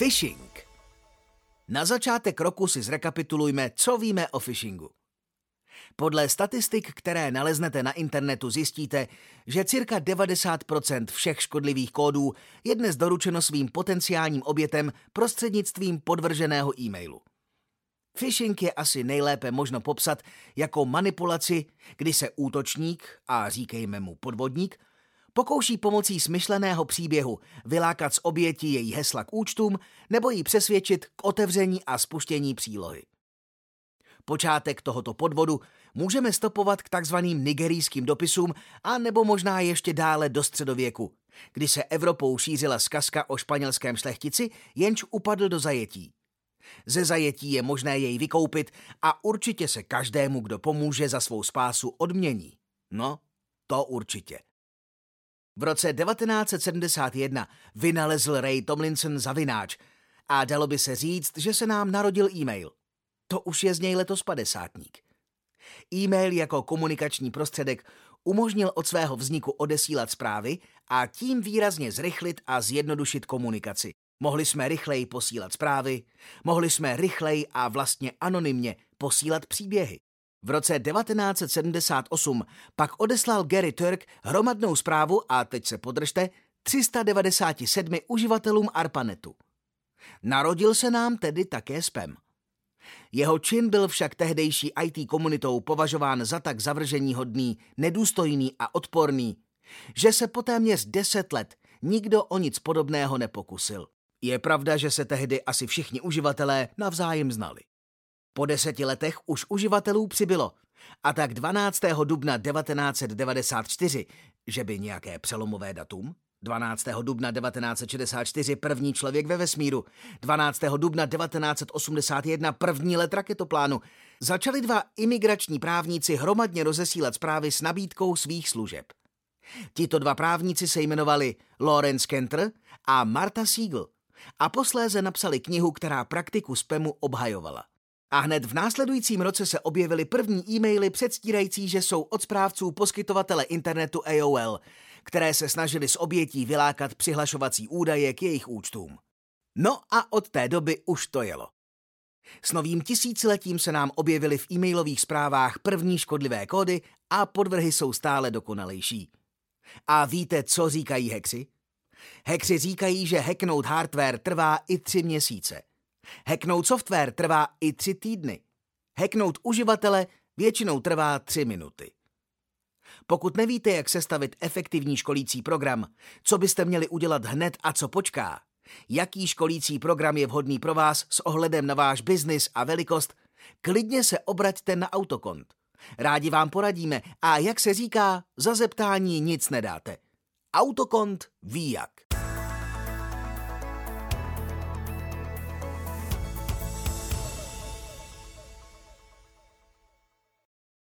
Phishing. Na začátek roku si zrekapitulujme, co víme o phishingu. Podle statistik, které naleznete na internetu, zjistíte, že cirka 90% všech škodlivých kódů je dnes doručeno svým potenciálním obětem prostřednictvím podvrženého e-mailu. Phishing je asi nejlépe možno popsat jako manipulaci, kdy se útočník, a říkejme mu podvodník, pokouší pomocí smyšleného příběhu vylákat z oběti její hesla k účtům nebo ji přesvědčit k otevření a spuštění přílohy. Počátek tohoto podvodu můžeme stopovat k takzvaným nigerijským dopisům a nebo možná ještě dále do středověku, kdy se Evropou šířila zkazka o španělském šlechtici, jenž upadl do zajetí. Ze zajetí je možné jej vykoupit a určitě se každému, kdo pomůže za svou spásu, odmění. No, to určitě. V roce 1971 vynalezl Ray Tomlinson zavináč a dalo by se říct, že se nám narodil e-mail. To už je z něj letos padesátník. E-mail jako komunikační prostředek umožnil od svého vzniku odesílat zprávy a tím výrazně zrychlit a zjednodušit komunikaci. Mohli jsme rychleji posílat zprávy, mohli jsme rychleji a vlastně anonymně posílat příběhy. V roce 1978 pak odeslal Gary Turk hromadnou zprávu a teď se podržte 397 uživatelům ARPANETu. Narodil se nám tedy také spam. Jeho čin byl však tehdejší IT komunitou považován za tak zavržení hodný, nedůstojný a odporný, že se po téměř deset let nikdo o nic podobného nepokusil. Je pravda, že se tehdy asi všichni uživatelé navzájem znali. Po deseti letech už uživatelů přibylo a tak 12. dubna 1994, že by nějaké přelomové datum, 12. dubna 1964 první člověk ve vesmíru, 12. dubna 1981 první let raketoplánu, začali dva imigrační právníci hromadně rozesílat zprávy s nabídkou svých služeb. Tito dva právníci se jmenovali Lawrence Kenter a Marta Siegel a posléze napsali knihu, která praktiku spamu obhajovala. A hned v následujícím roce se objevily první e-maily předstírající, že jsou od správců poskytovatele internetu AOL, které se snažili s obětí vylákat přihlašovací údaje k jejich účtům. No a od té doby už to jelo. S novým tisíciletím se nám objevily v e-mailových zprávách první škodlivé kódy a podvrhy jsou stále dokonalejší. A víte, co říkají hexy? Hexy říkají, že hacknout hardware trvá i tři měsíce. Hacknout software trvá i tři týdny. Hacknout uživatele většinou trvá tři minuty. Pokud nevíte, jak sestavit efektivní školící program, co byste měli udělat hned a co počká, jaký školící program je vhodný pro vás s ohledem na váš biznis a velikost, klidně se obraťte na Autokont. Rádi vám poradíme a jak se říká, za zeptání nic nedáte. Autokont ví jak.